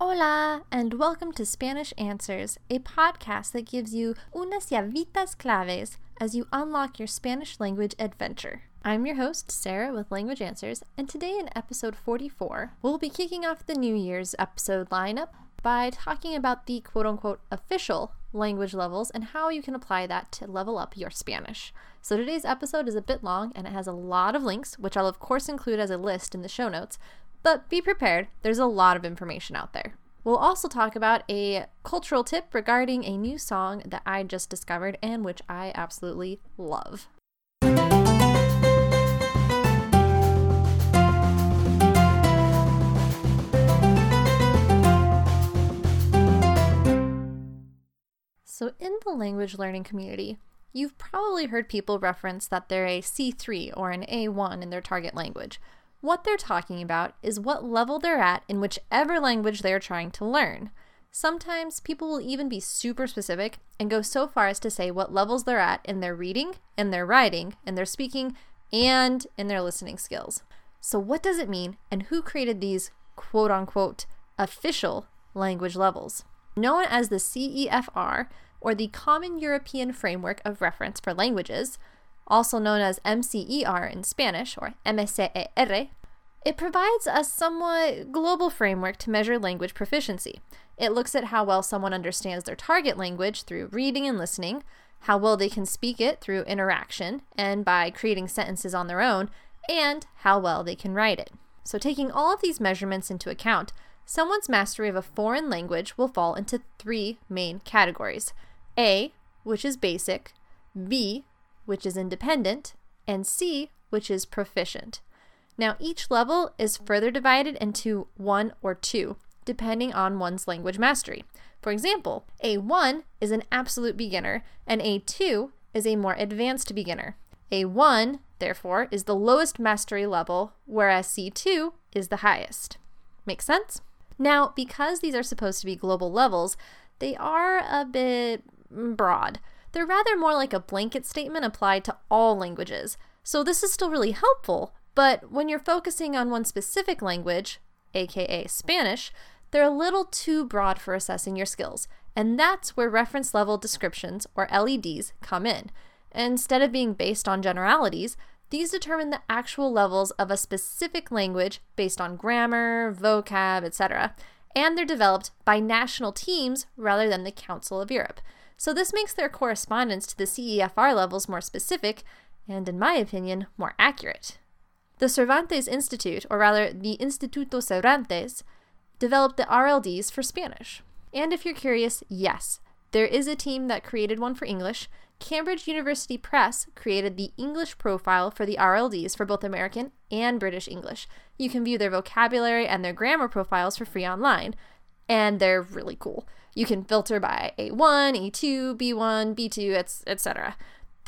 Hola, and welcome to Spanish Answers, a podcast that gives you unas llavitas claves as you unlock your Spanish language adventure. I'm your host, Sarah with Language Answers, and today in episode 44, we'll be kicking off the New Year's episode lineup by talking about the quote unquote official language levels and how you can apply that to level up your Spanish. So today's episode is a bit long and it has a lot of links, which I'll of course include as a list in the show notes, but be prepared, there's a lot of information out there. We'll also talk about a cultural tip regarding a new song that I just discovered and which I absolutely love. So, in the language learning community, you've probably heard people reference that they're a C3 or an A1 in their target language. What they're talking about is what level they're at in whichever language they're trying to learn. Sometimes people will even be super specific and go so far as to say what levels they're at in their reading, in their writing, in their speaking, and in their listening skills. So, what does it mean, and who created these quote unquote official language levels? Known as the CEFR, or the Common European Framework of Reference for Languages, also known as MCER in Spanish or MCER, it provides a somewhat global framework to measure language proficiency. It looks at how well someone understands their target language through reading and listening, how well they can speak it through interaction and by creating sentences on their own, and how well they can write it. So, taking all of these measurements into account, someone's mastery of a foreign language will fall into three main categories A, which is basic, B, which is independent, and C, which is proficient. Now, each level is further divided into one or two, depending on one's language mastery. For example, A1 is an absolute beginner, and A2 is a more advanced beginner. A1, therefore, is the lowest mastery level, whereas C2 is the highest. Make sense? Now, because these are supposed to be global levels, they are a bit broad. They're rather more like a blanket statement applied to all languages. So this is still really helpful, but when you're focusing on one specific language, aka Spanish, they're a little too broad for assessing your skills. And that's where reference level descriptions, or RLDs, come in. Instead of being based on generalities, these determine the actual levels of a specific language based on grammar, vocab, etc., and they're developed by national teams rather than the Council of Europe. So this makes their correspondence to the CEFR levels more specific and, in my opinion, more accurate. The Cervantes Institute, or rather the Instituto Cervantes, developed the RLDs for Spanish. And if you're curious, yes, there is a team that created one for English. Cambridge University Press created the English profile for the RLDs for both American and British English. You can view their vocabulary and their grammar profiles for free online, and they're really cool. You can filter by A1, A2, B1, B2, etc.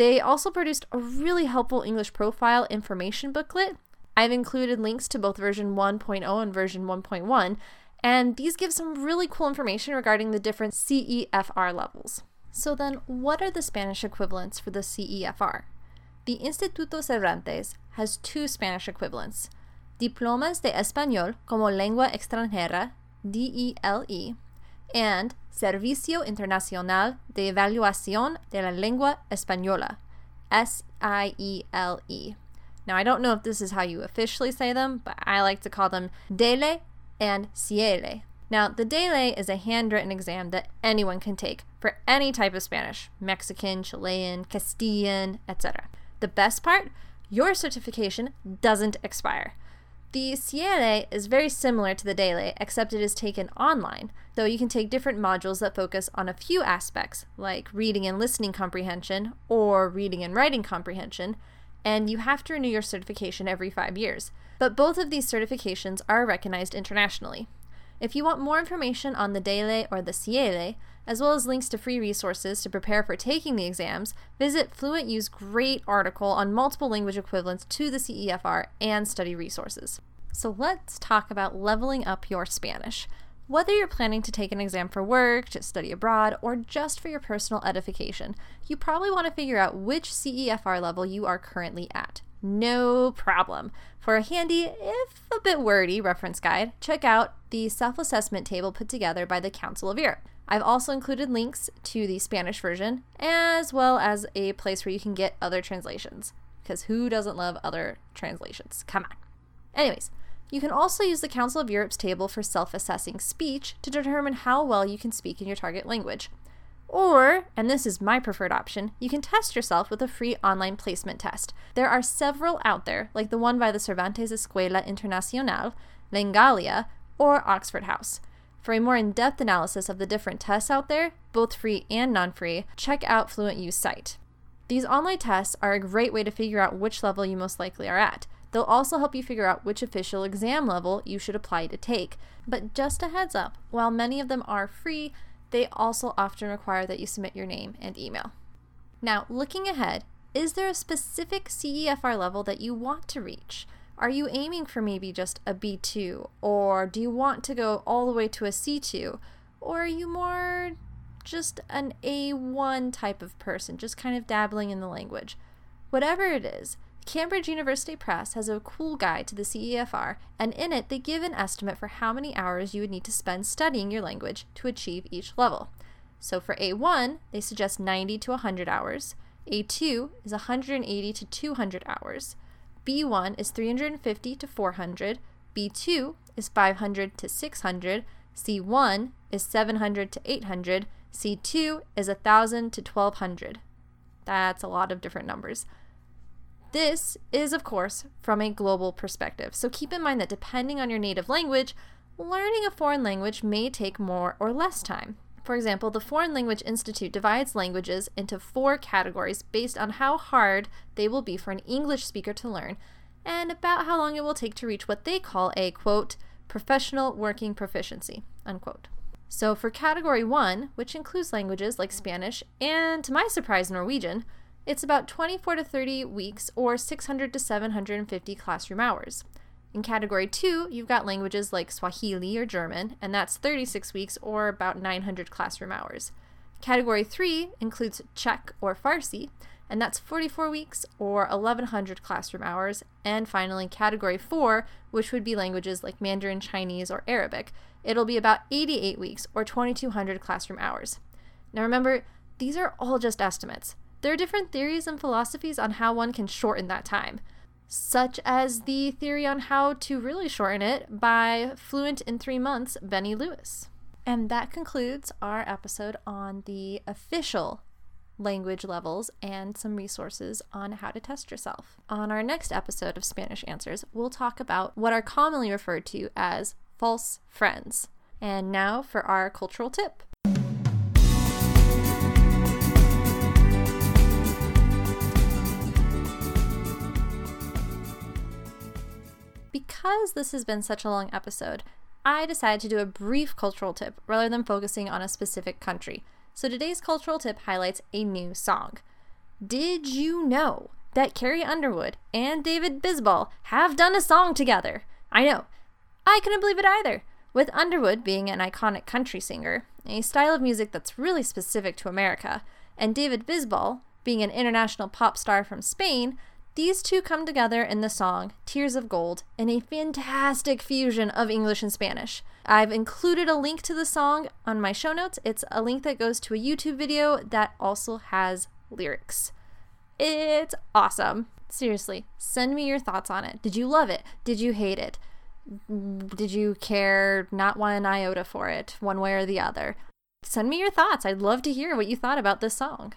They also produced a really helpful English profile information booklet. I've included links to both version 1.0 and version 1.1, and these give some really cool information regarding the different CEFR levels. So, then, what are the Spanish equivalents for the CEFR? The Instituto Cervantes has two Spanish equivalents Diplomas de Español como Lengua Extranjera, DELE, and Servicio Internacional de Evaluación de la Lengua Española, SIELE. -E. Now, I don't know if this is how you officially say them, but I like to call them DELE and SIELE. Now, the DELE is a handwritten exam that anyone can take for any type of Spanish Mexican, Chilean, Castilian, etc. The best part? Your certification doesn't expire. The SIELE is very similar to the DELE, except it is taken online, though you can take different modules that focus on a few aspects, like reading and listening comprehension or reading and writing comprehension, and you have to renew your certification every five years. But both of these certifications are recognized internationally. If you want more information on the DELE or the SIELE, as well as links to free resources to prepare for taking the exams, visit FluentU's great article on multiple language equivalents to the CEFR and study resources. So let's talk about leveling up your Spanish. Whether you're planning to take an exam for work, to study abroad, or just for your personal edification, you probably want to figure out which CEFR level you are currently at. No problem. For a handy, if a bit wordy, reference guide, check out the self assessment table put together by the Council of Europe. I've also included links to the Spanish version, as well as a place where you can get other translations. Because who doesn't love other translations? Come on. Anyways, you can also use the Council of Europe's table for self assessing speech to determine how well you can speak in your target language. Or, and this is my preferred option, you can test yourself with a free online placement test. There are several out there, like the one by the Cervantes Escuela Internacional, Lingualia, or Oxford House. For a more in depth analysis of the different tests out there, both free and non free, check out FluentU's site. These online tests are a great way to figure out which level you most likely are at. They'll also help you figure out which official exam level you should apply to take. But just a heads up, while many of them are free, they also often require that you submit your name and email. Now, looking ahead, is there a specific CEFR level that you want to reach? Are you aiming for maybe just a B2? Or do you want to go all the way to a C2? Or are you more just an A1 type of person, just kind of dabbling in the language? Whatever it is, Cambridge University Press has a cool guide to the CEFR, and in it they give an estimate for how many hours you would need to spend studying your language to achieve each level. So for A1, they suggest 90 to 100 hours. A2 is 180 to 200 hours. B1 is 350 to 400, B2 is 500 to 600, C1 is 700 to 800, C2 is 1000 to 1200. That's a lot of different numbers. This is, of course, from a global perspective, so keep in mind that depending on your native language, learning a foreign language may take more or less time. For example, the Foreign Language Institute divides languages into four categories based on how hard they will be for an English speaker to learn and about how long it will take to reach what they call a quote, professional working proficiency, unquote. So for category one, which includes languages like Spanish and, to my surprise, Norwegian, it's about 24 to 30 weeks or 600 to 750 classroom hours. In category 2, you've got languages like Swahili or German, and that's 36 weeks or about 900 classroom hours. Category 3 includes Czech or Farsi, and that's 44 weeks or 1100 classroom hours. And finally, category 4, which would be languages like Mandarin Chinese or Arabic, it'll be about 88 weeks or 2200 classroom hours. Now remember, these are all just estimates. There are different theories and philosophies on how one can shorten that time, such as the theory on how to really shorten it by Fluent in Three Months, Benny Lewis. And that concludes our episode on the official language levels and some resources on how to test yourself. On our next episode of Spanish Answers, we'll talk about what are commonly referred to as false friends. And now for our cultural tip. Because this has been such a long episode, I decided to do a brief cultural tip rather than focusing on a specific country. So today's cultural tip highlights a new song. Did you know that Carrie Underwood and David Bisbal have done a song together? I know. I couldn't believe it either. With Underwood being an iconic country singer, a style of music that's really specific to America, and David Bisbal being an international pop star from Spain, these two come together in the song Tears of Gold in a fantastic fusion of English and Spanish. I've included a link to the song on my show notes. It's a link that goes to a YouTube video that also has lyrics. It's awesome. Seriously, send me your thoughts on it. Did you love it? Did you hate it? Did you care not one iota for it, one way or the other? Send me your thoughts. I'd love to hear what you thought about this song.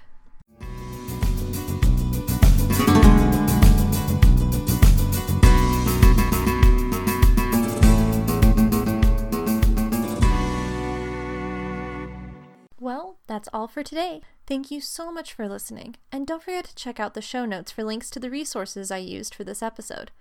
Well, that's all for today. Thank you so much for listening, and don't forget to check out the show notes for links to the resources I used for this episode.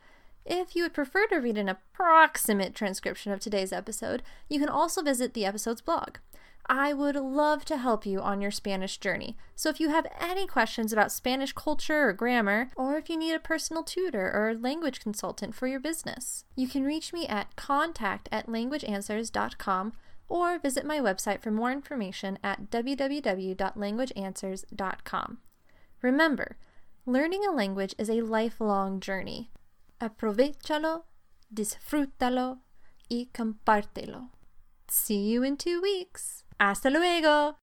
If you would prefer to read an approximate transcription of today's episode, you can also visit the episode's blog. I would love to help you on your Spanish journey. So if you have any questions about Spanish culture or grammar, or if you need a personal tutor or language consultant for your business, you can reach me at contact at languageanswers.com or visit my website for more information at www.languageanswers.com. Remember, Learning a language is a lifelong journey. Aprovechalo, disfrútalo y compártelo. See you in two weeks. Hasta luego!